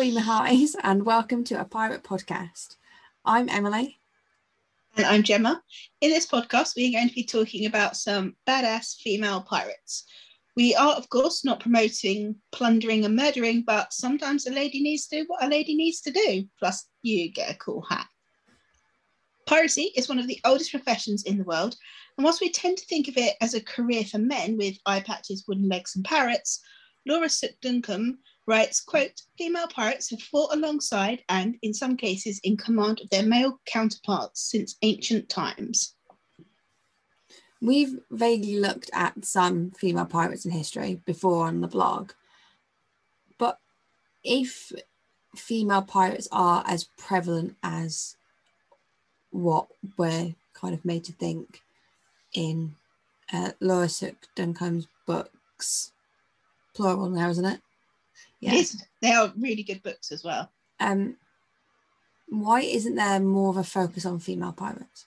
Ahoy, Mahais, and welcome to a pirate podcast. I'm Emily. And I'm Gemma. In this podcast, we are going to be talking about some badass female pirates. We are, of course, not promoting plundering and murdering, but sometimes a lady needs to do what a lady needs to do. Plus, you get a cool hat. Piracy is one of the oldest professions in the world, and whilst we tend to think of it as a career for men with eye patches, wooden legs, and parrots, Laura Duncombe writes, quote, female pirates have fought alongside and, in some cases, in command of their male counterparts since ancient times. We've vaguely looked at some female pirates in history before on the blog, but if female pirates are as prevalent as what we're kind of made to think in uh, Laura Sook Duncombe's books, plural now, isn't it? Yes, they are really good books as well. Um, why isn't there more of a focus on female pirates?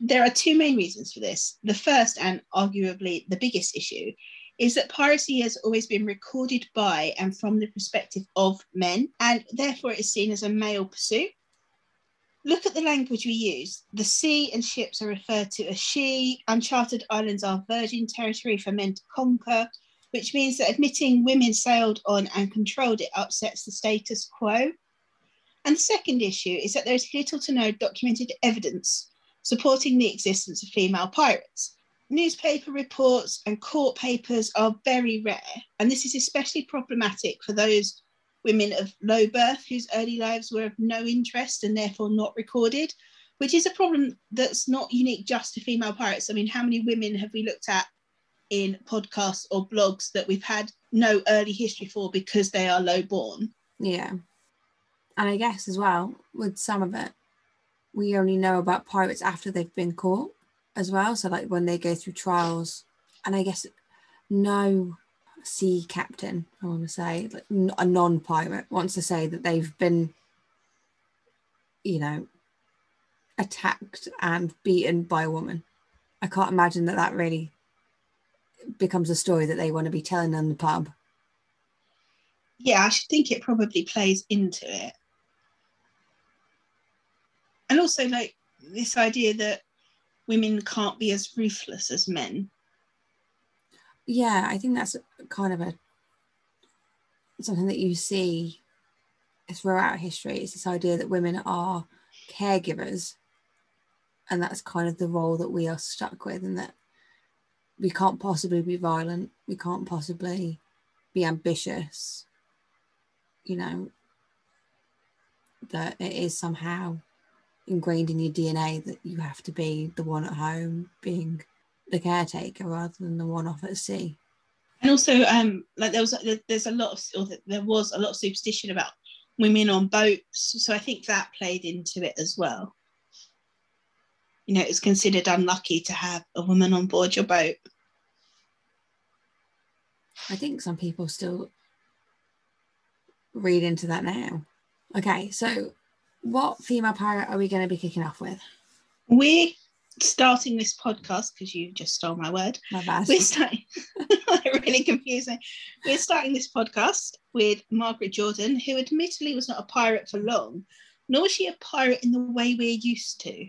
There are two main reasons for this. The first, and arguably the biggest issue, is that piracy has always been recorded by and from the perspective of men, and therefore it is seen as a male pursuit. Look at the language we use. The sea and ships are referred to as she, uncharted islands are virgin territory for men to conquer, which means that admitting women sailed on and controlled it upsets the status quo. And the second issue is that there is little to no documented evidence supporting the existence of female pirates. Newspaper reports and court papers are very rare, and this is especially problematic for those women of low birth whose early lives were of no interest and therefore not recorded, which is a problem that's not unique just to female pirates. I mean, how many women have we looked at in podcasts or blogs that we've had no early history for because they are low born. Yeah. And I guess as well, with some of it, we only know about pirates after they've been caught as well. So, like when they go through trials, and I guess no sea captain, I want to say, like a non pirate, wants to say that they've been, you know, attacked and beaten by a woman. I can't imagine that that really becomes a story that they want to be telling in the pub. Yeah, I should think it probably plays into it. And also, like this idea that women can't be as ruthless as men. Yeah, I think that's kind of a something that you see throughout history. It's this idea that women are caregivers, and that's kind of the role that we are stuck with, and that we can't possibly be violent. We can't possibly be ambitious. You know that it is somehow ingrained in your dna that you have to be the one at home being the caretaker rather than the one off at sea. And also um like there was there's a lot of there was a lot of superstition about women on boats. So i think that played into it as well you know, it's considered unlucky to have a woman on board your boat. I think some people still read into that now. Okay, so what female pirate are we going to be kicking off with? We're starting this podcast because you just stole my word. My bad. We're starting. really confusing. We're starting this podcast with Margaret Jordan, who admittedly was not a pirate for long, nor was she a pirate in the way we're used to.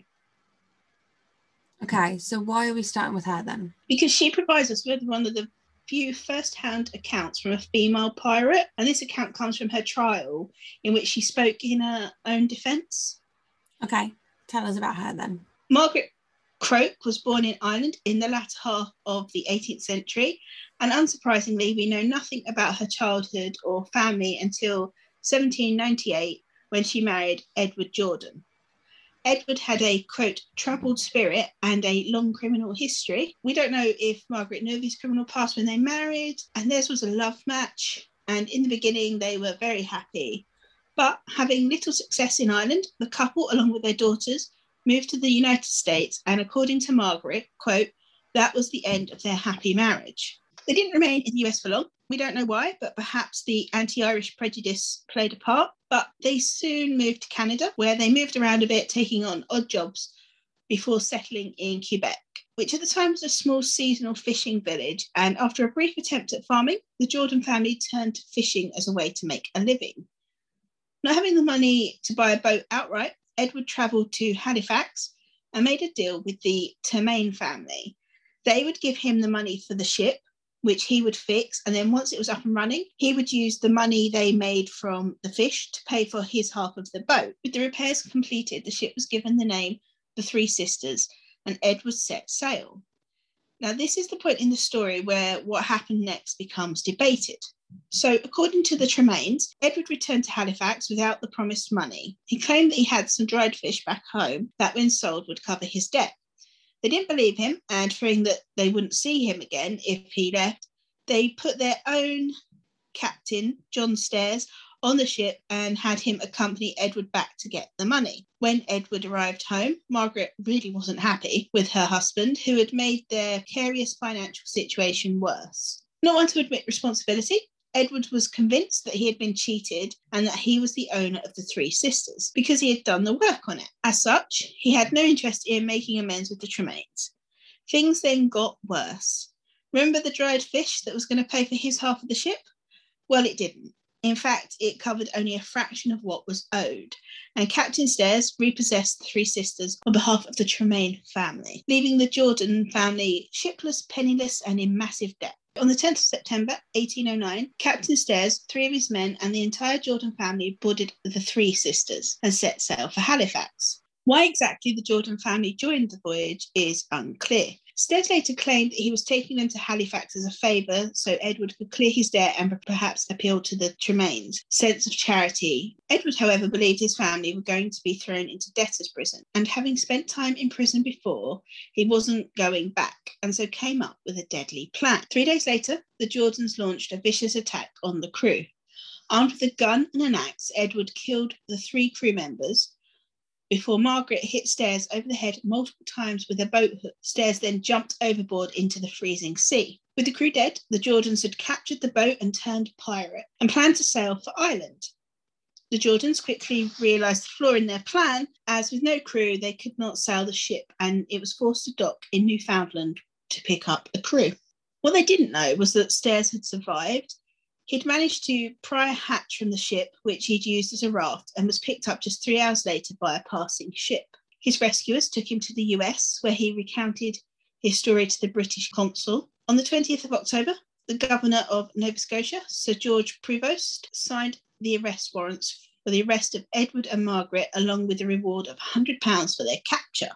Okay, so why are we starting with her then? Because she provides us with one of the few first-hand accounts from a female pirate, and this account comes from her trial, in which she spoke in her own defence. Okay, tell us about her then. Margaret Croke was born in Ireland in the latter half of the 18th century, and unsurprisingly, we know nothing about her childhood or family until 1798 when she married Edward Jordan. Edward had a quote troubled spirit and a long criminal history. We don't know if Margaret knew of his criminal past when they married, and theirs was a love match. And in the beginning, they were very happy. But having little success in Ireland, the couple, along with their daughters, moved to the United States. And according to Margaret, quote, that was the end of their happy marriage. They didn't remain in the US for long. We don't know why, but perhaps the anti Irish prejudice played a part. But they soon moved to Canada, where they moved around a bit, taking on odd jobs before settling in Quebec, which at the time was a small seasonal fishing village. And after a brief attempt at farming, the Jordan family turned to fishing as a way to make a living. Not having the money to buy a boat outright, Edward travelled to Halifax and made a deal with the Tremaine family. They would give him the money for the ship, which he would fix. And then once it was up and running, he would use the money they made from the fish to pay for his half of the boat. With the repairs completed, the ship was given the name The Three Sisters, and Edward set sail. Now, this is the point in the story where what happened next becomes debated. So, according to the Tremaines, Edward returned to Halifax without the promised money. He claimed that he had some dried fish back home that, when sold, would cover his debt. They didn't believe him, and fearing that they wouldn't see him again if he left, they put their own captain, John Stairs, on the ship and had him accompany Edward back to get the money. When Edward arrived home, Margaret really wasn't happy with her husband, who had made their precarious financial situation worse. Not one to admit responsibility, Edward was convinced that he had been cheated and that he was the owner of the three sisters because he had done the work on it. As such, he had no interest in making amends with the Tremaines. Things then got worse. Remember the dried fish that was going to pay for his half of the ship? Well, it didn't. In fact, it covered only a fraction of what was owed, and Captain Stairs repossessed the three sisters on behalf of the Tremaine family, leaving the Jordan family shipless, penniless, and in massive debt. On the 10th of September 1809, Captain Stairs, three of his men, and the entire Jordan family boarded the Three Sisters and set sail for Halifax. Why exactly the Jordan family joined the voyage is unclear. Stairs later claimed that he was taking them to Halifax as a favour so Edward could clear his debt and perhaps appeal to the Tremaines' sense of charity. Edward, however, believed his family were going to be thrown into debtor's prison, and having spent time in prison before, he wasn't going back, and so came up with a deadly plan. Three days later, the Jordans launched a vicious attack on the crew. Armed with a gun and an axe, Edward killed the three crew members before Margaret hit Stairs over the head multiple times with a boat hook. Stairs then jumped overboard into the freezing sea. With the crew dead, the Jordans had captured the boat and turned pirate and planned to sail for Ireland. The Jordans quickly realised the flaw in their plan, as with no crew, they could not sail the ship and it was forced to dock in Newfoundland to pick up a crew. What they didn't know was that Stairs had survived He'd managed to pry a hatch from the ship, which he'd used as a raft, and was picked up just three hours later by a passing ship. His rescuers took him to the US, where he recounted his story to the British consul. On the 20th of October, the governor of Nova Scotia, Sir George Prevost, signed the arrest warrants for the arrest of Edward and Margaret, along with a reward of £100 for their capture,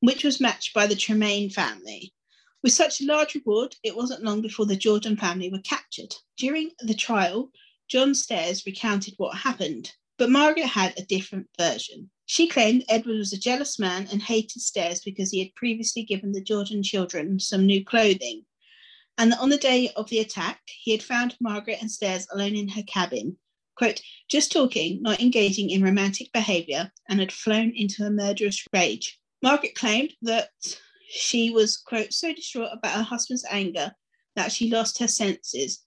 which was matched by the Tremaine family. With such a large reward, it wasn't long before the Jordan family were captured. During the trial, John Stairs recounted what happened, but Margaret had a different version. She claimed Edward was a jealous man and hated Stairs because he had previously given the Jordan children some new clothing, and that on the day of the attack, he had found Margaret and Stairs alone in her cabin, quote, just talking, not engaging in romantic behaviour, and had flown into a murderous rage. Margaret claimed that she was, quote, so distraught about her husband's anger that she lost her senses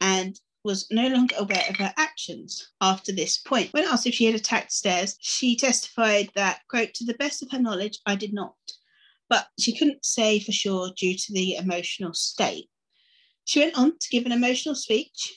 and was no longer aware of her actions after this point. When asked if she had attacked Stairs, she testified that, quote, to the best of her knowledge, I did not. But she couldn't say for sure due to the emotional state. She went on to give an emotional speech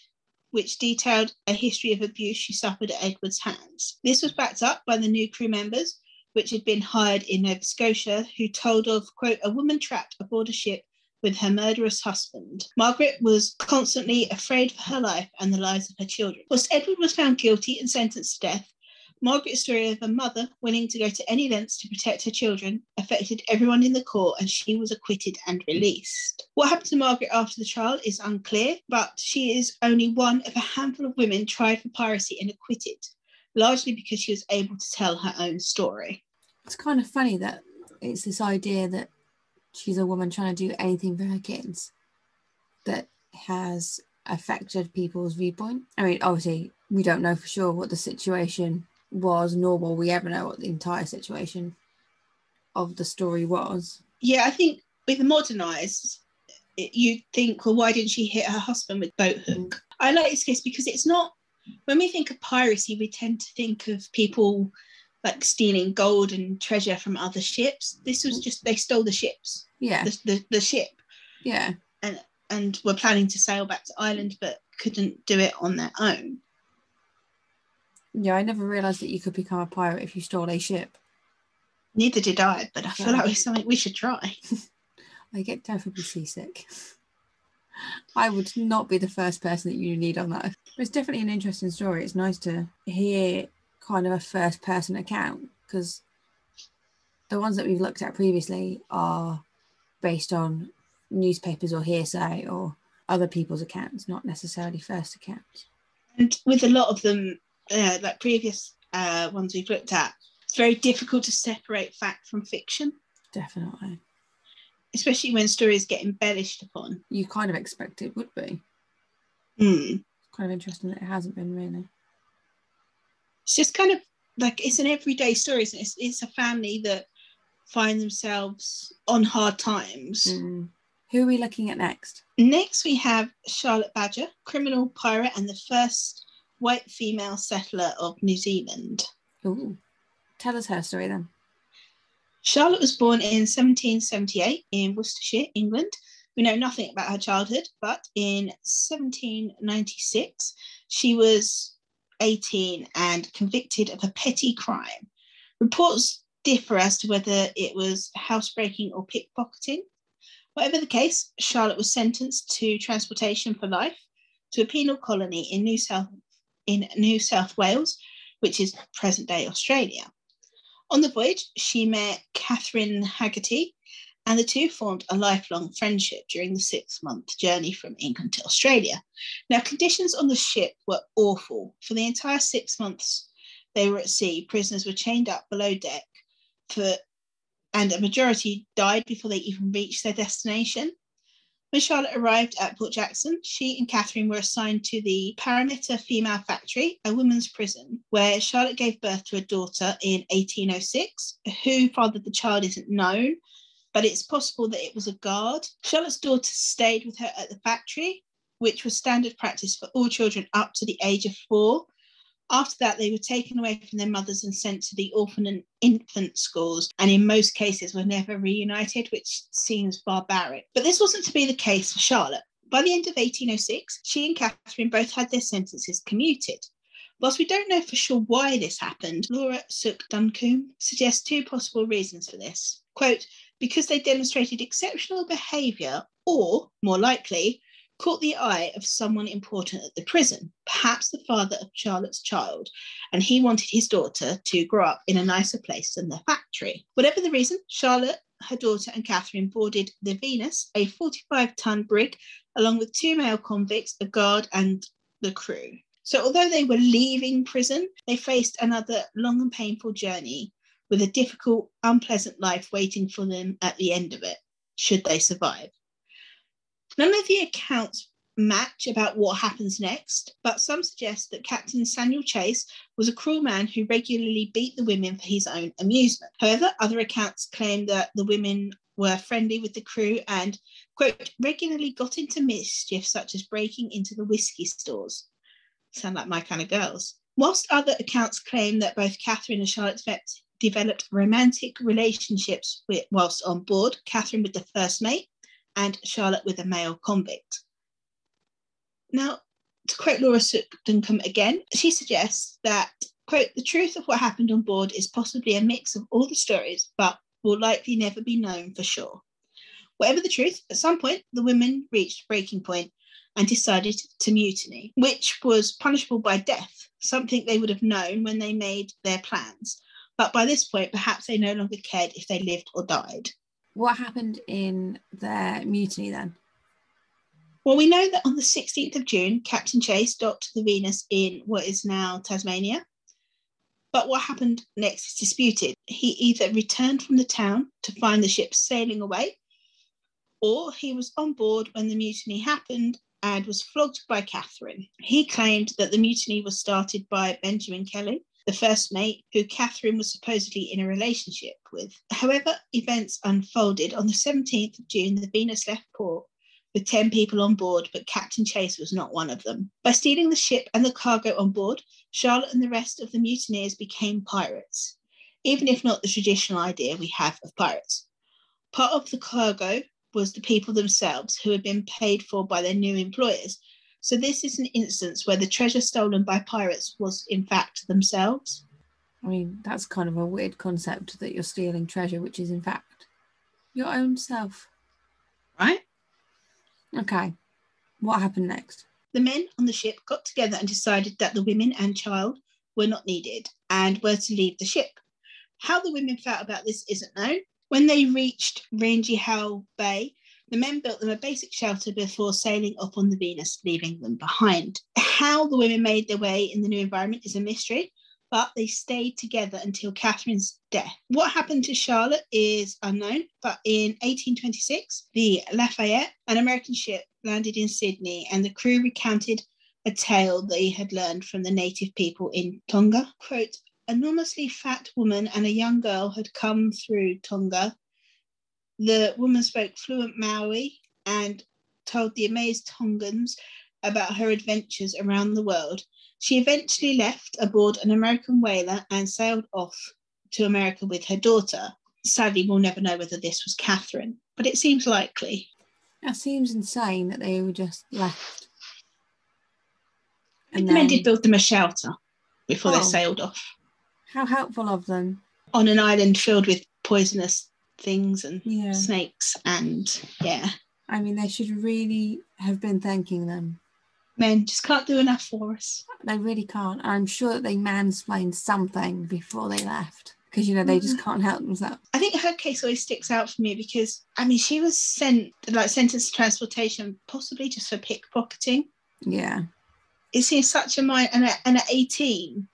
which detailed a history of abuse she suffered at Edward's hands. This was backed up by the new crew members which had been hired in Nova Scotia, who told of, quote, a woman trapped aboard a ship with her murderous husband. Margaret was constantly afraid for her life and the lives of her children. Whilst Edward was found guilty and sentenced to death, Margaret's story of a mother willing to go to any lengths to protect her children affected everyone in the court and she was acquitted and released. What happened to Margaret after the trial is unclear, but she is only one of a handful of women tried for piracy and acquitted, largely because she was able to tell her own story it's kind of funny that it's this idea that she's a woman trying to do anything for her kids that has affected people's viewpoint. I mean, obviously, we don't know for sure what the situation was, nor will we ever know what the entire situation of the story was. Yeah, I think with the modernized, you'd think, well, why didn't she hit her husband with boat hook? Mm. I like this case because it's not, when we think of piracy, we tend to think of people like stealing gold and treasure from other ships. This was just they stole the ships. Yeah. The, the, the ship. Yeah. And and were planning to sail back to Ireland but couldn't do it on their own. Yeah, I never realised that you could become a pirate if you stole a ship. Neither did I, but I feel Yeah. like it's something we should try. I get terribly seasick. I would not be the first person that you need on that. But it's definitely an interesting story. It's nice to hear kind of a first person account because the ones that we've looked at previously are based on newspapers or hearsay or other people's accounts, not necessarily first accounts. And with a lot of them, uh, like previous uh, ones we've looked at, it's very difficult to separate fact from fiction, Definitely. Especially when stories get embellished upon. You kind of expect it would be. Hmm. Kind of interesting that it hasn't been really. It's just kind of like it's an everyday story. Isn't it? It's, it's a family that find themselves on hard times. Mm. Who are we looking at next? Next, we have Charlotte Badger, criminal pirate and the first white female settler of New Zealand. Ooh. Tell us her story then. Charlotte was born in 1778 in Worcestershire, England. We know nothing about her childhood, but in 1796, she was 18 and convicted of a petty crime. Reports differ as to whether it was housebreaking or pickpocketing. Whatever the case, Charlotte was sentenced to transportation for life to a penal colony in New South in New South Wales, which is present-day Australia. On the voyage, she met Catherine Haggerty, and the two formed a lifelong friendship during the six month journey from England to Australia. Now, conditions on the ship were awful. For the entire six months they were at sea, prisoners were chained up below deck, for, and a majority died before they even reached their destination. When Charlotte arrived at Port Jackson, she and Catherine were assigned to the Parramatta Female Factory, a women's prison, where Charlotte gave birth to a daughter in 1806. Who fathered the child isn't known, but it's possible that it was a guard. Charlotte's daughter stayed with her at the factory, which was standard practice for all children up to the age of four. After that, they were taken away from their mothers and sent to the orphan and infant schools, and in most cases were never reunited, which seems barbaric. But this wasn't to be the case for Charlotte. By the end of 1806, she and Catherine both had their sentences commuted. Whilst we don't know for sure why this happened, Laura Sook Duncombe suggests two possible reasons for this. Quote, because they demonstrated exceptional behaviour, or more likely, caught the eye of someone important at the prison, perhaps the father of Charlotte's child, and he wanted his daughter to grow up in a nicer place than the factory. Whatever the reason, Charlotte, her daughter, and Catherine boarded the Venus, a 45 ton brig, along with two male convicts, a guard, and the crew. So, although they were leaving prison, they faced another long and painful journey with a difficult, unpleasant life waiting for them at the end of it, should they survive. None of the accounts match about what happens next, but some suggest that Captain Samuel Chase was a cruel man who regularly beat the women for his own amusement. However, other accounts claim that the women were friendly with the crew and, quote, regularly got into mischief such as breaking into the whiskey stores. Sound like my kind of girls. Whilst other accounts claim that both Catherine and Charlotte developed- romantic relationships with, whilst on board, Catherine with the first mate and Charlotte with a male convict. Now, to quote Laura Duncombe again, she suggests that, quote, the truth of what happened on board is possibly a mix of all the stories, but will likely never be known for sure. Whatever the truth, at some point, the women reached breaking point and decided to mutiny, which was punishable by death, something they would have known when they made their plans. But by this point, perhaps they no longer cared if they lived or died. What happened in their mutiny then? Well, we know that on the 16th of June, Captain Chase docked the Venus in what is now Tasmania. But what happened next is disputed. He either returned from the town to find the ship sailing away, or he was on board when the mutiny happened and was flogged by Catherine. He claimed that the mutiny was started by Benjamin Kelly, the first mate who Catherine was supposedly in a relationship with. However, events unfolded on the 17th of June, the Venus left port with 10 people on board, but Captain Chase was not one of them. By stealing the ship and the cargo on board, Charlotte and the rest of the mutineers became pirates, even if not the traditional idea we have of pirates. Part of the cargo was the people themselves who had been paid for by their new employers. So this is an instance where the treasure stolen by pirates was in fact themselves. I mean, that's kind of a weird concept that you're stealing treasure, which is in fact your own self. Right? Okay. What happened next? The men on the ship got together and decided that the women and child were not needed and were to leave the ship. How the women felt about this isn't known. When they reached Rangihoua Bay, the men built them a basic shelter before sailing up on the Venus, leaving them behind. How the women made their way in the new environment is a mystery, but they stayed together until Catherine's death. What happened to Charlotte is unknown, but in 1826, the Lafayette, an American ship, landed in Sydney, and the crew recounted a tale they had learned from the native people in Tonga. Quote, enormously fat woman and a young girl had come through Tonga. The woman spoke fluent Maori and told the amazed Tongans about her adventures around the world she eventually left aboard an American whaler and sailed off to America with her daughter. Sadly, we'll never know whether this was Catherine, but it seems likely. That seems insane that they were just left. And the men did build them a shelter before oh, they sailed off. How helpful of them. On an island filled with poisonous things and yeah. snakes and yeah. I mean, they should really have been thanking them men just can't do enough for us. They really can't. I'm sure that they mansplained something before they left because you know they just mm. can't help themselves. I think her case always sticks out for me because I mean she was sent like sentenced to transportation possibly just for pickpocketing. Yeah, it seems such a mind and, at, and at 18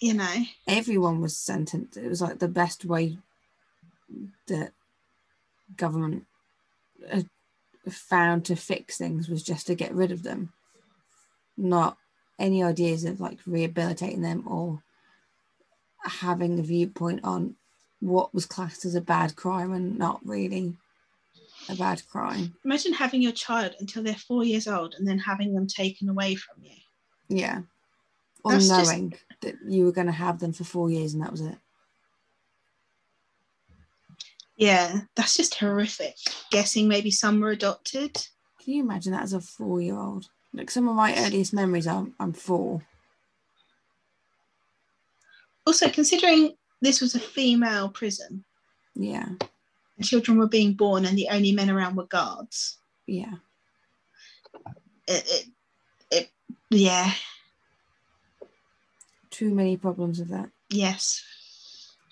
you know everyone was sentenced it was like the best way that government uh, found to fix things was just to get rid of them, not any ideas of like rehabilitating them or having a viewpoint on what was classed as a bad crime and not really a bad crime. Imagine having your child until they're four years old and then having them taken away from you. Yeah. Or That's knowing just... that you were going to have them for four years and that was it. Yeah, that's just horrific. Guessing maybe some were adopted. Can you imagine that as a four year old? Like some of my earliest memories are I'm four. Also, considering this was a female prison. Yeah. And children were being born and the only men around were guards. Yeah. It, it, it yeah. Too many problems with that. Yes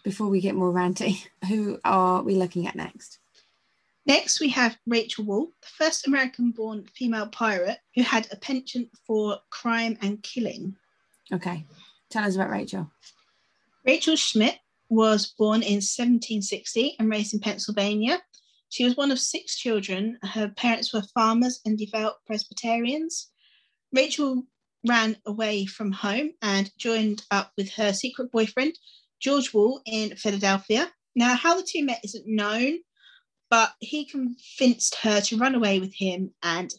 before we get more ranty, who are we looking at next? Next, we have Rachel Wall, the first American born female pirate who had a penchant for crime and killing. Okay, tell us about Rachel. Rachel Schmidt was born in 1760 and raised in Pennsylvania. She was one of six children. Her parents were farmers and devout Presbyterians. Rachel ran away from home and joined up with her secret boyfriend, George Wall in Philadelphia. Now, how the two met isn't known, but he convinced her to run away with him and,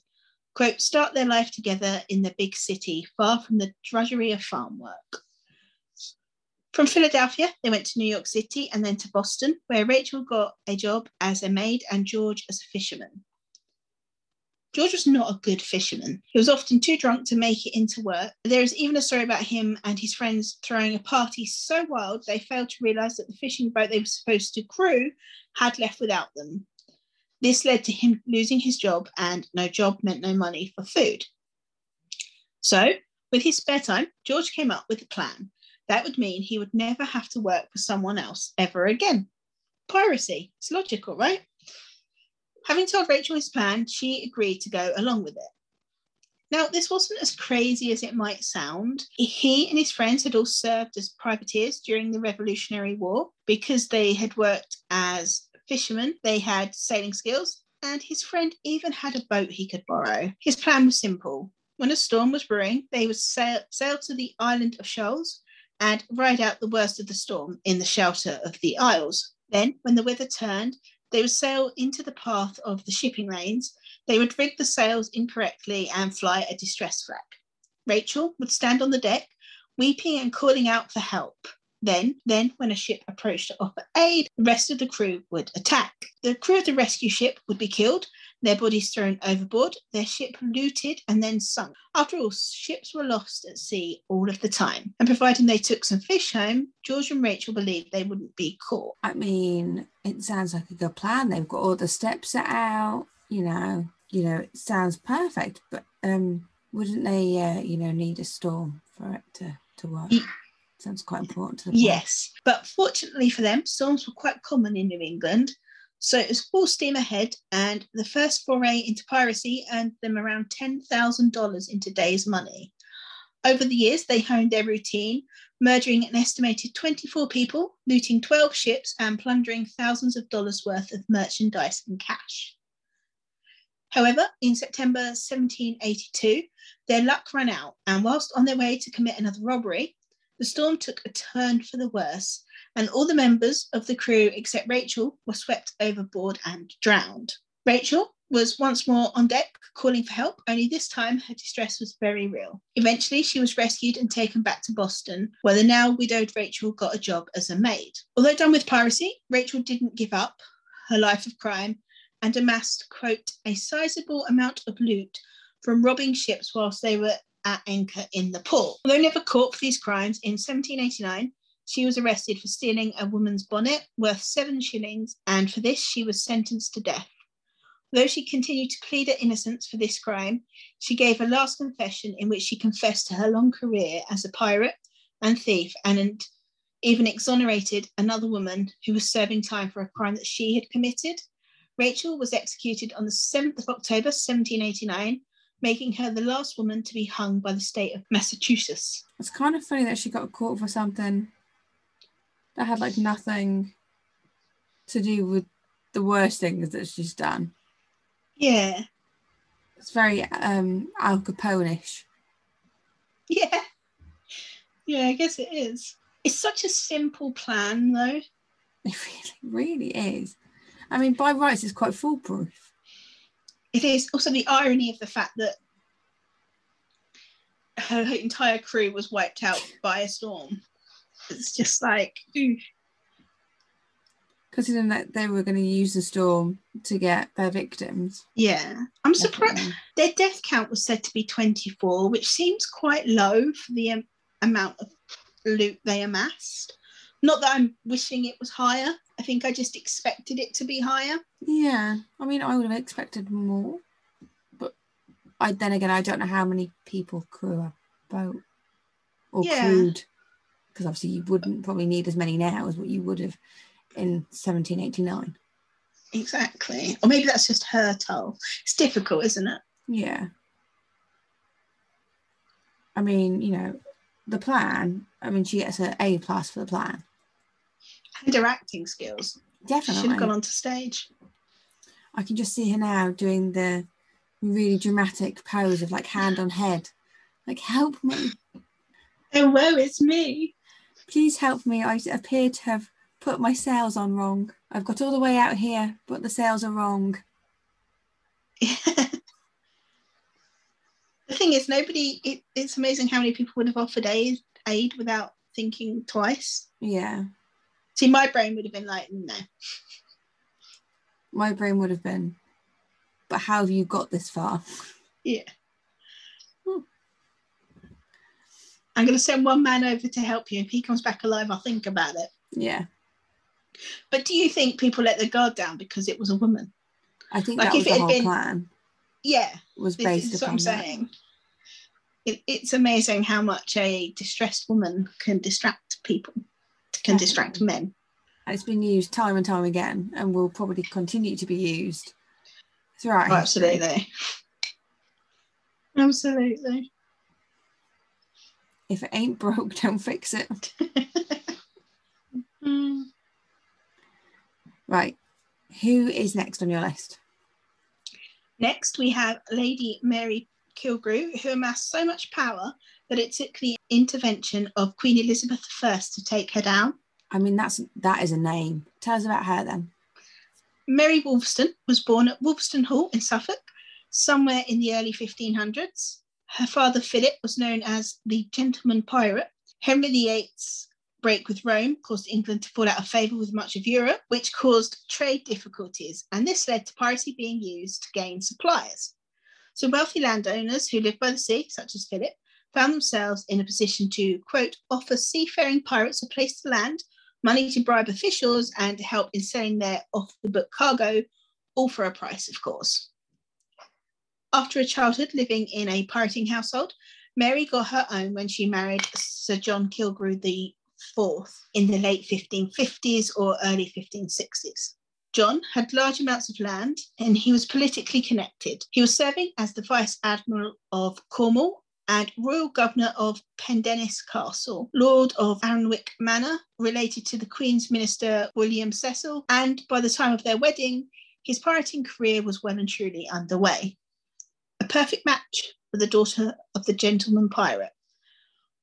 quote, start their life together in the big city, far from the drudgery of farm work. From Philadelphia, they went to New York City and then to Boston, where Rachel got a job as a maid and George as a fisherman. George was not a good fisherman. He was often too drunk to make it into work. There is even a story about him and his friends throwing a party so wild they failed to realise that the fishing boat they were supposed to crew had left without them. This led to him losing his job, and no job meant no money for food. So, with his spare time, George came up with a plan. That would mean he would never have to work for someone else ever again. Piracy. It's logical, right? Having told Rachel his plan, she agreed to go along with it. Now, this wasn't as crazy as it might sound. He and his friends had all served as privateers during the Revolutionary War because they had worked as fishermen, they had sailing skills, and his friend even had a boat he could borrow. His plan was simple. When a storm was brewing, they would sail, sail to the island of Shoals and ride out the worst of the storm in the shelter of the Isles. Then, when the weather turned, they would sail into the path of the shipping lanes. They would rig the sails incorrectly and fly a distress flag. Rachel would stand on the deck, weeping and calling out for help. Then, then when a ship approached to offer aid, the rest of the crew would attack. The crew of the rescue ship would be killed, their bodies thrown overboard, their ship looted and then sunk. After all, ships were lost at sea all of the time. And providing they took some fish home, George and Rachel believed they wouldn't be caught. I mean, it sounds like a good plan. They've got all the steps set out, you know, you know, it sounds perfect, but um wouldn't they uh, you know, need a storm for it to, to work? Sounds quite important to the plot. Yes, but fortunately for them, storms were quite common in New England. So it was full steam ahead, and the first foray into piracy earned them around $10,000 in today's money. Over the years, they honed their routine, murdering an estimated 24 people, looting 12 ships, and plundering thousands of dollars worth of merchandise and cash. However, in September 1782, their luck ran out, and whilst on their way to commit another robbery, the storm took a turn for the worse, and all the members of the crew except Rachel were swept overboard and drowned. Rachel was once more on deck calling for help, only this time her distress was very real. Eventually, she was rescued and taken back to Boston, where the now widowed Rachel got a job as a maid. Although done with piracy, Rachel didn't give up her life of crime and amassed, quote, a sizable amount of loot from robbing ships whilst they were at anchor in the port. Although never caught for these crimes, in 1789, she was arrested for stealing a woman's bonnet worth seven shillings, and for this she was sentenced to death. Though she continued to plead her innocence for this crime, she gave a last confession in which she confessed to her long career as a pirate and thief and even exonerated another woman who was serving time for a crime that she had committed. Rachel was executed on the 7th of October 1789, making her the last woman to be hung by the state of Massachusetts. It's kind of funny that she got caught for something that had like nothing to do with the worst things that she's done. Yeah, It's very um Al Capone-ish. yeah, yeah, I guess it is. It's such a simple plan, though. It really, really is. I mean, by rights, it's quite foolproof. It is also the irony of the fact that her entire crew was wiped out by a storm. It's just like, Considering that they were going to use the storm to get their victims. yeah. I'm surprised. Definitely. Their death count was said to be 24, which seems quite low for the um, amount of loot they amassed. Not that I'm wishing it was higher. I think I just expected it to be higher. Yeah, I mean, I would have expected more, but I then again, I don't know how many people crew a boat or Yeah. crewed, because obviously you wouldn't probably need as many now as what you would have in 1789. Exactly. Or maybe that's just her toll. It's difficult, isn't it? Yeah. I mean, you know, the plan. I mean, she gets an A plus for the plan. And her acting skills. Definitely. She should have gone onto stage. I can just see her now doing the really dramatic pose of like hand on head, like help me, Oh, woe is me. please help me. I appear to have put my sails on wrong. I've got all the way out here, but the sails are wrong. the thing is, nobody, it, it's amazing how many people would have offered aid, aid without thinking twice. Yeah, See, my brain would have been like, no. my brain would have been, but how have you got this far? Yeah. Hmm. I'm going to send one man over to help you. If he comes back alive, I'll think about it. Yeah, But do you think people let their guard down because it was a woman? I think Like that was if the it had whole been- plan. Yeah, Was based this is what I'm that. saying. It, it's amazing how much a distressed woman can distract people, can distract men. It's been used time and time again, and will probably continue to be used throughout. Oh, absolutely. Absolutely. If it ain't broke, don't fix it. Mm. Right. Who is next on your list? Next, we have Lady Mary Killigrew, who amassed so much power that it took the intervention of Queen Elizabeth I to take her down. I mean, that's that is a name. Tell us about her then. Mary Wolfston was born at Wolfston Hall in Suffolk, somewhere in the early 1500s. Her father, Philip, was known as the Gentleman Pirate, Henry VIII's break with Rome caused England to fall out of favour with much of Europe, which caused trade difficulties, and this led to piracy being used to gain supplies. So wealthy landowners who lived by the sea, such as Philip, found themselves in a position to, quote, offer seafaring pirates a place to land, money to bribe officials, and help in selling their off the book cargo, all for a price, of course. After a childhood living in a pirating household, Mary got her own when she married Sir John Killigrew IV in the late 1550s or early 1560s. John had large amounts of land and he was politically connected. He was serving as the Vice Admiral of Cornwall and Royal Governor of Pendennis Castle, Lord of Arwenack Manor, related to the Queen's Minister William Cecil, and by the time of their wedding, his pirating career was well and truly underway. A perfect match for the daughter of the gentleman pirate.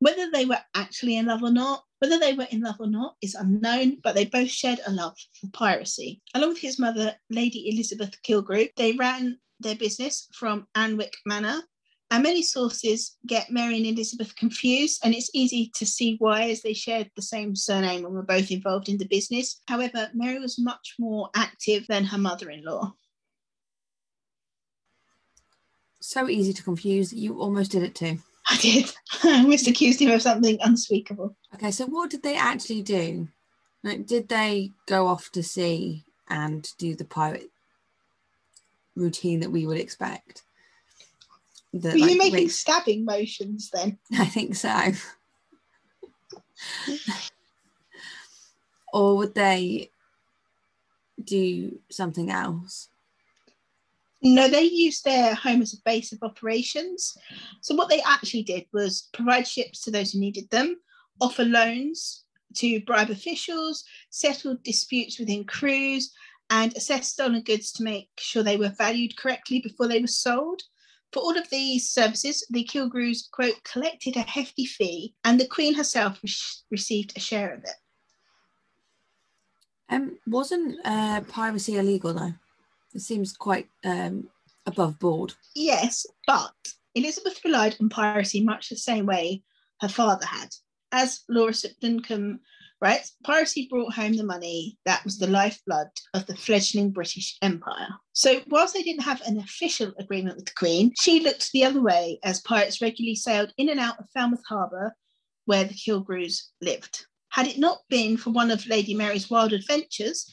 Whether they were actually in love or not, whether they were in love or not is unknown, but they both shared a love for piracy. Along with his mother, Lady Elizabeth Killigrew, they ran their business from Arwenack Manor and many sources get Mary and Elizabeth confused, and it's easy to see why, as they shared the same surname and were both involved in the business. However, Mary was much more active than her mother in law. So easy to confuse. You almost did it too. I did. I almost accused him of something unspeakable. Okay, so what did they actually do? Like, did they go off to sea and do the pirate routine that we would expect? the, Were like, you making stabbing motions then? I think so. or would they do something else? No, they used their home as a base of operations. So, what they actually did was provide ships to those who needed them, offer loans to bribe officials, settle disputes within crews, and assess stolen goods to make sure they were valued correctly before they were sold. For all of these services, the Killigrews, quote, collected a hefty fee, and the Queen herself re- received a share of it. Um, wasn't uh, piracy illegal though? It seems quite um, above board. Yes, but Elizabeth relied on piracy much the same way her father had. As Laura Duncombe right? Piracy brought home the money that was the lifeblood of the fledgling British Empire. So, whilst they didn't have an official agreement with the Queen, she looked the other way as pirates regularly sailed in and out of Falmouth Harbour, where the Killigrews lived. Had it not been for one of Lady Mary's wild adventures,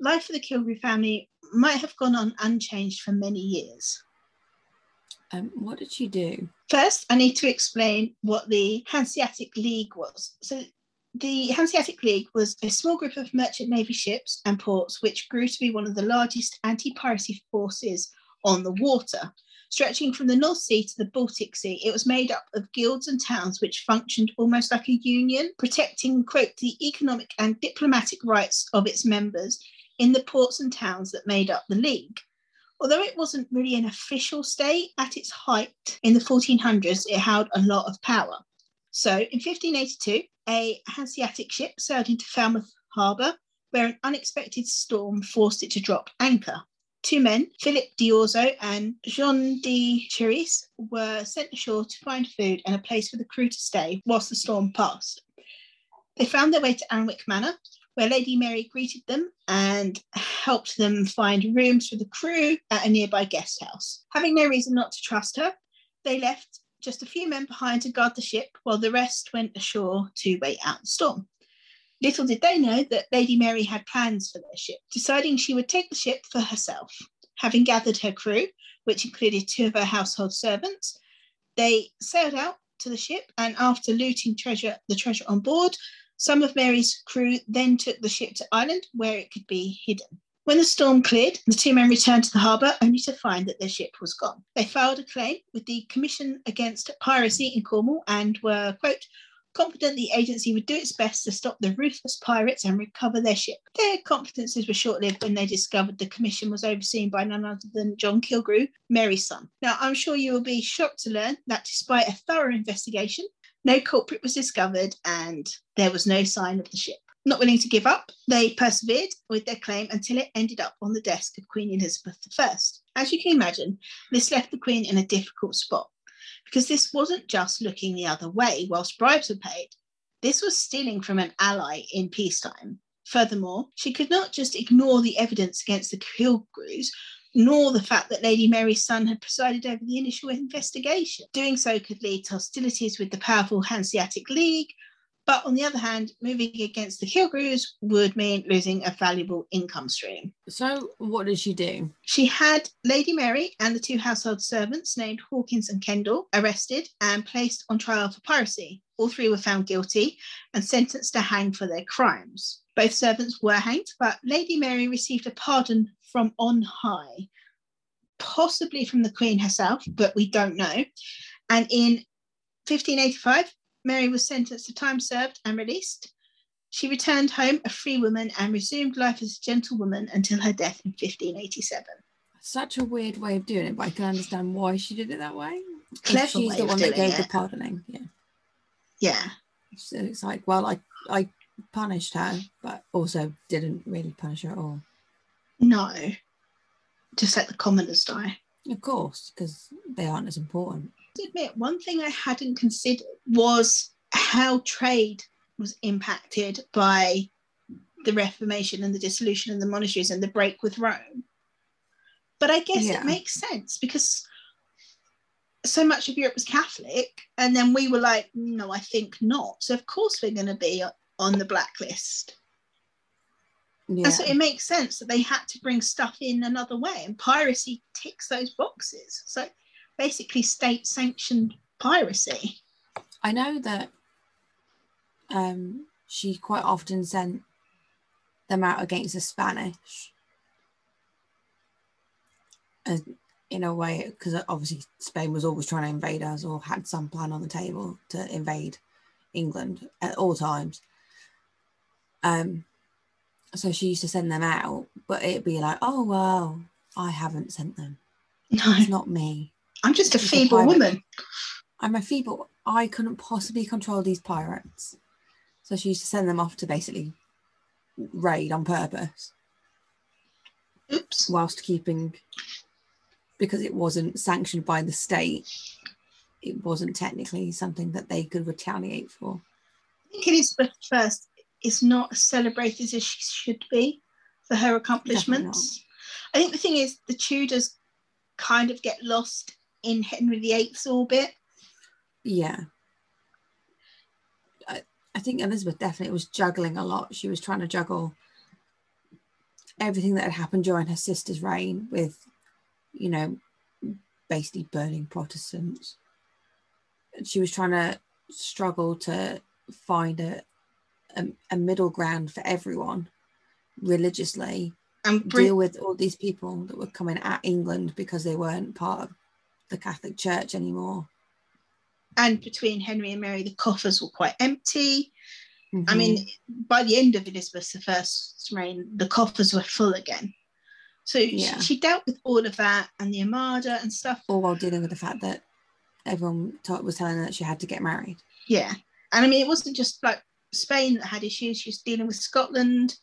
life for the Killigrew family might have gone on unchanged for many years. Um, what did she do? First, I need to explain what the Hanseatic League was. So, the Hanseatic League was a small group of merchant navy ships and ports which grew to be one of the largest anti piracy forces on the water. Stretching from the North Sea to the Baltic Sea, it was made up of guilds and towns which functioned almost like a union, protecting, quote, the economic and diplomatic rights of its members in the ports and towns that made up the League. Although it wasn't really an official state, at its height in the 1400s, it held a lot of power. So in 1582, a Hanseatic ship sailed into Falmouth Harbour, where an unexpected storm forced it to drop anchor. Two men, Philip d'Orzo and Jean de Cheris, were sent ashore to find food and a place for the crew to stay whilst the storm passed. They found their way to Arwenack Manor, where Lady Mary greeted them and helped them find rooms for the crew at a nearby guest house. Having no reason not to trust her, they left just a few men behind to guard the ship, while the rest went ashore to wait out the storm. Little did they know that Lady Mary had plans for their ship, deciding she would take the ship for herself. Having gathered her crew, which included two of her household servants, they sailed out to the ship and after looting treasure the treasure on board, some of Mary's crew then took the ship to Ireland where it could be hidden. When the storm cleared, the two men returned to the harbour only to find that their ship was gone. They filed a claim with the Commission Against Piracy in Cornwall and were, quote, confident the agency would do its best to stop the ruthless pirates and recover their ship. Their confidences were short lived when they discovered the commission was overseen by none other than John Killigrew, Mary's son. Now, I'm sure you will be shocked to learn that despite a thorough investigation, no culprit was discovered and there was no sign of the ship. Not willing to give up, they persevered with their claim until it ended up on the desk of Queen Elizabeth I. As you can imagine, this left the Queen in a difficult spot because this wasn't just looking the other way whilst bribes were paid. This was stealing from an ally in peacetime. Furthermore, she could not just ignore the evidence against the Killigrews, nor the fact that Lady Mary's son had presided over the initial investigation. Doing so could lead to hostilities with the powerful Hanseatic League, but on the other hand, moving against the Killigrews would mean losing a valuable income stream. So, what did she do? She had Lady Mary and the two household servants named Hawkins and Kendall arrested and placed on trial for piracy. All three were found guilty and sentenced to hang for their crimes. Both servants were hanged, but Lady Mary received a pardon from on high, possibly from the Queen herself, but we don't know. And in 1585, Mary was sentenced to time served and released. She returned home a free woman and resumed life as a gentlewoman until her death in 1587. Such a weird way of doing it, but I can understand why she did it that way. Clever she's way the one that gave the it. pardoning. Yeah. Yeah, So it's like, well, I I punished her, but also didn't really punish her at all. no, just let the commoners die. Of course, because they aren't as important. to admit, one thing I hadn't considered was how trade was impacted by the Reformation and the dissolution of the monasteries and the break with Rome. But I guess Yeah. it makes sense because so much of Europe was Catholic, and then we were like, no, I think not. So of course we're going to be on the blacklist. Yeah. And so it makes sense that they had to bring stuff in another way, and piracy ticks those boxes. So basically, state sanctioned piracy. I know that um, she quite often sent them out against the Spanish. As, in a way, because obviously Spain was always trying to invade us or had some plan on the table to invade England at all times. Um, so she used to send them out, but it'd be like, oh, well, I haven't sent them. No, It's not me. I'm just a a feeble pirate. woman. I'm a feeble. I couldn't possibly control these pirates. So she used to send them off to basically raid on purpose, Oops. whilst keeping, because it wasn't sanctioned by the state, it wasn't technically something that they could retaliate for. I think Elizabeth I is not as celebrated as she should be for her accomplishments. I think the thing is, the Tudors kind of get lost in Henry VIII's orbit. Yeah. I, I think Elizabeth definitely was juggling a lot. She was trying to juggle everything that had happened during her sister's reign with, you know, basically burning Protestants. She was trying to struggle to find a, a, a middle ground for everyone religiously And bring, deal with all these people that were coming at England because they weren't part of the Catholic Church anymore. and between Henry and Mary, the coffers were quite empty. I Mhm. mean, by the end of Elizabeth I's reign, the coffers were full again. So she- Yeah. she, dealt with all of that and the Armada and stuff. all while dealing with the fact that everyone ta- was telling her that she had to get married. Yeah. And I mean, it wasn't just like Spain that had issues, she was dealing with Scotland.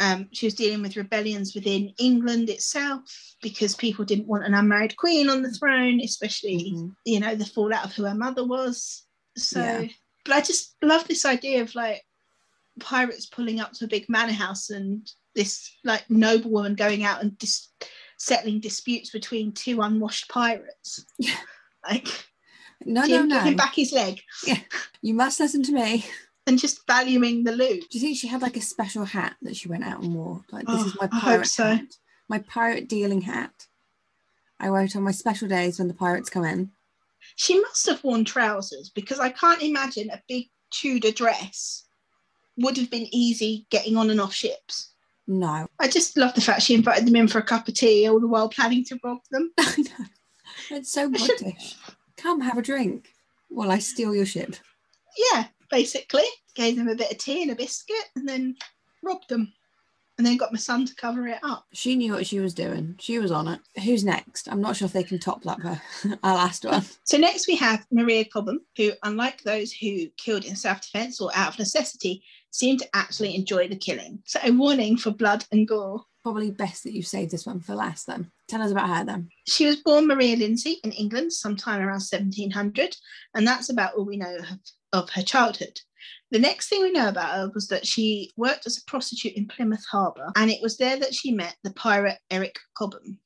Um, she was dealing with rebellions within England itself because people didn't want an unmarried queen on the throne, especially, Mhm. you know, the fallout of who her mother was. So, Yeah. but I just love this idea of like pirates pulling up to a big manor house and this like noblewoman going out and dis- settling disputes between two unwashed pirates. Like, No, no, no. give him back his leg Yeah, You must listen to me. And just valuing the loot. Do you think she had like a special hat that she went out and wore? Like, this Oh, is my I hope pirate so. hat. My pirate dealing hat. I wear it on my special days when the pirates come in. She must have worn trousers because I can't imagine a big Tudor dress would have been easy getting on and off ships. No. I just love the fact she invited them in for a cup of tea all the while planning to rob them. I know. It's so British. Come have a drink while I steal your ship. Yeah, basically. Gave them a bit of tea and a biscuit and then robbed them. And then got my son to cover it up. She knew what she was doing. She was on it. Who's next? I'm not sure if they can top that. But our last one. So next we have Maria Cobham, who, unlike those who killed in self-defense or out of necessity, seemed to actually enjoy the killing. So a warning for blood and gore. Probably best that you saved this one for last. Then tell us about her. Then. She was born Maria Lindsay in England sometime around 1700, and that's about all we know of, of her childhood. The next thing we know about her was that she worked as a prostitute in Plymouth Harbour, and it was there that she met the pirate Eric Cobham.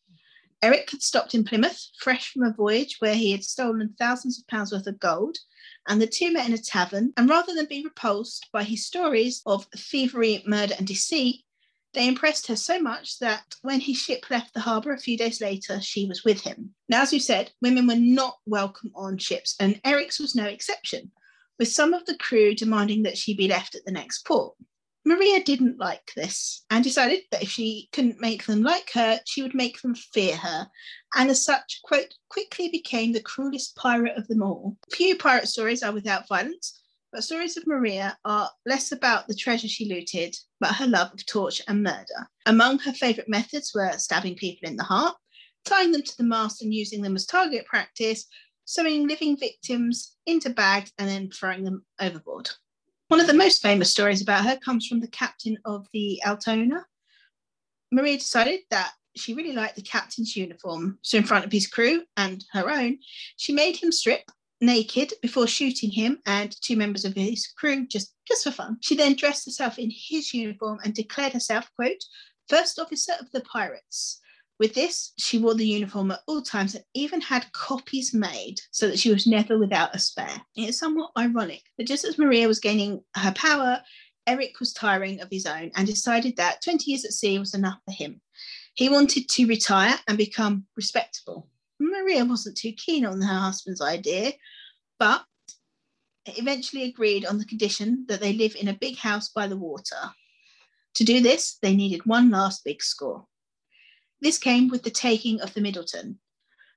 Eric had stopped in Plymouth, fresh from a voyage where he had stolen thousands of pounds worth of gold, and the two met in a tavern. And rather than be repulsed by his stories of thievery, murder, and deceit, they impressed her so much that when his ship left the harbour a few days later, she was with him. Now, as you said, women were not welcome on ships, and Eric's was no exception, with some of the crew demanding that she be left at the next port. Maria didn't like this and decided that if she couldn't make them like her, she would make them fear her. And as such, quote, quickly became the cruelest pirate of them all. Few pirate stories are without violence, but stories of Maria are less about the treasure she looted, but her love of torture and murder. Among her favourite methods were stabbing people in the heart, tying them to the mast and using them as target practice, sewing living victims into bags and then throwing them overboard. One of the most famous stories about her comes from the captain of the Altona. Maria decided that she really liked the captain's uniform, so in front of his crew and her own, she made him strip naked before shooting him and two members of his crew just, just for fun. She then dressed herself in his uniform and declared herself, quote, first officer of the pirates. With this, she wore the uniform at all times and even had copies made so that she was never without a spare. It is somewhat ironic that just as Maria was gaining her power, Eric was tiring of his own and decided that 20 years at sea was enough for him. He wanted to retire and become respectable. Maria wasn't too keen on her husband's idea, but eventually agreed on the condition that they live in a big house by the water. To do this, they needed one last big score. This came with the taking of the Middleton.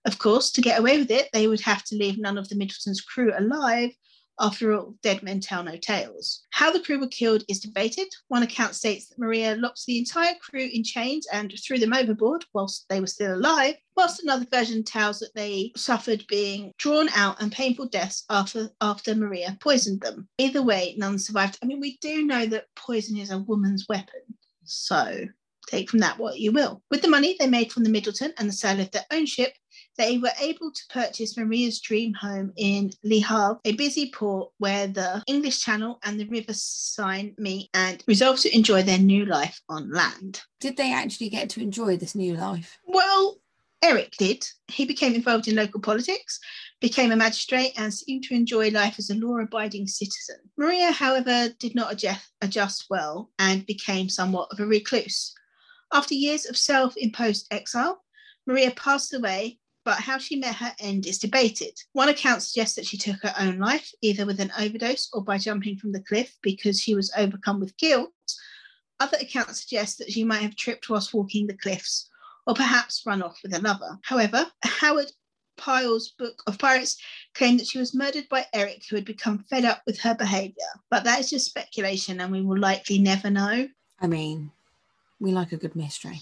Of course, to get away with it, they would have to leave none of the Middleton's crew alive. After all, dead men tell no tales. How the crew were killed is debated. One account states that Maria locked the entire crew in chains and threw them overboard whilst they were still alive, whilst another version tells that they suffered being drawn out and painful deaths after, after Maria poisoned them. Either way, none survived. I mean, we do know that poison is a woman's weapon. So Take from that what you will. With the money they made from the Middleton and the sale of their own ship, they were able to purchase Maria's dream home in Le Havre, a busy port where the English Channel and the River Seine meet, and resolved to enjoy their new life on land. Did they actually get to enjoy this new life? Well, Eric did. He became involved in local politics, became a magistrate, and seemed to enjoy life as a law abiding citizen. Maria, however, did not adjust, adjust well and became somewhat of a recluse. After years of self imposed exile, Maria passed away, but how she met her end is debated. One account suggests that she took her own life, either with an overdose or by jumping from the cliff because she was overcome with guilt. Other accounts suggest that she might have tripped whilst walking the cliffs, or perhaps run off with a lover. However, Howard Pyle's Book of Pirates claimed that she was murdered by Eric, who had become fed up with her behaviour. But that is just speculation, and we will likely never know. I mean, we like a good mystery.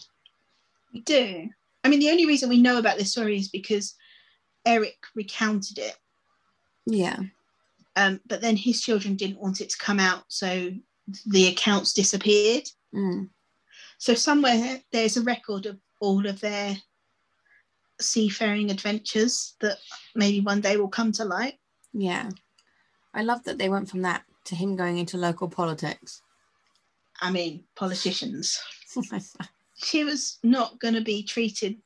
We do. I mean, the only reason we know about this story is because Eric recounted it. Yeah. Um, but then his children didn't want it to come out, so the accounts disappeared. Mm. So somewhere there's a record of all of their seafaring adventures that maybe one day will come to light. Yeah. I love that they went from that to him going into local politics. I mean, politicians. She was not going to be treated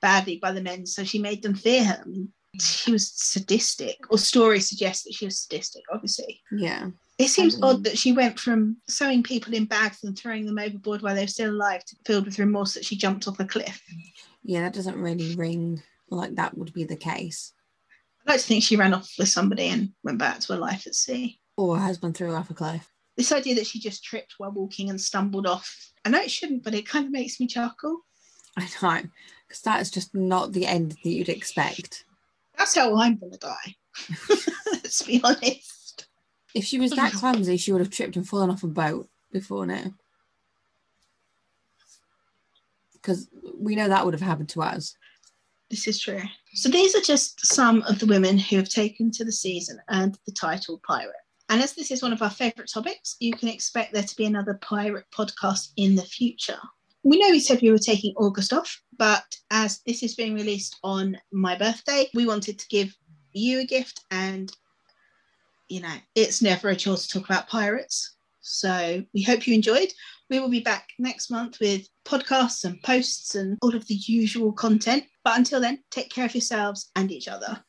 badly by the men, so she made them fear her. she was sadistic, or stories suggest that she was sadistic, obviously. Yeah. It seems odd that she went from sewing people in bags and throwing them overboard while they were still alive to filled with remorse that she jumped off a cliff. Yeah, that doesn't really ring like that would be the case. I'd like to think she ran off with somebody and went back to her life at sea. Or her husband threw her off a cliff this idea that she just tripped while walking and stumbled off. I know it shouldn't, but it kind of makes me chuckle. I know, because that is just not the end that you'd expect. That's how I'm going to die. Let's be honest. If she was that clumsy, she would have tripped and fallen off a boat before now. Because we know that would have happened to us. This is true. So these are just some of the women who have taken to the seas and the title pirate. And as this is one of our favourite topics, you can expect there to be another pirate podcast in the future. We know we said we were taking August off, but as this is being released on my birthday, we wanted to give you a gift and you know, it's never a chore to talk about pirates. So we hope you enjoyed. We will be back next month with podcasts and posts and all of the usual content. But until then, take care of yourselves and each other.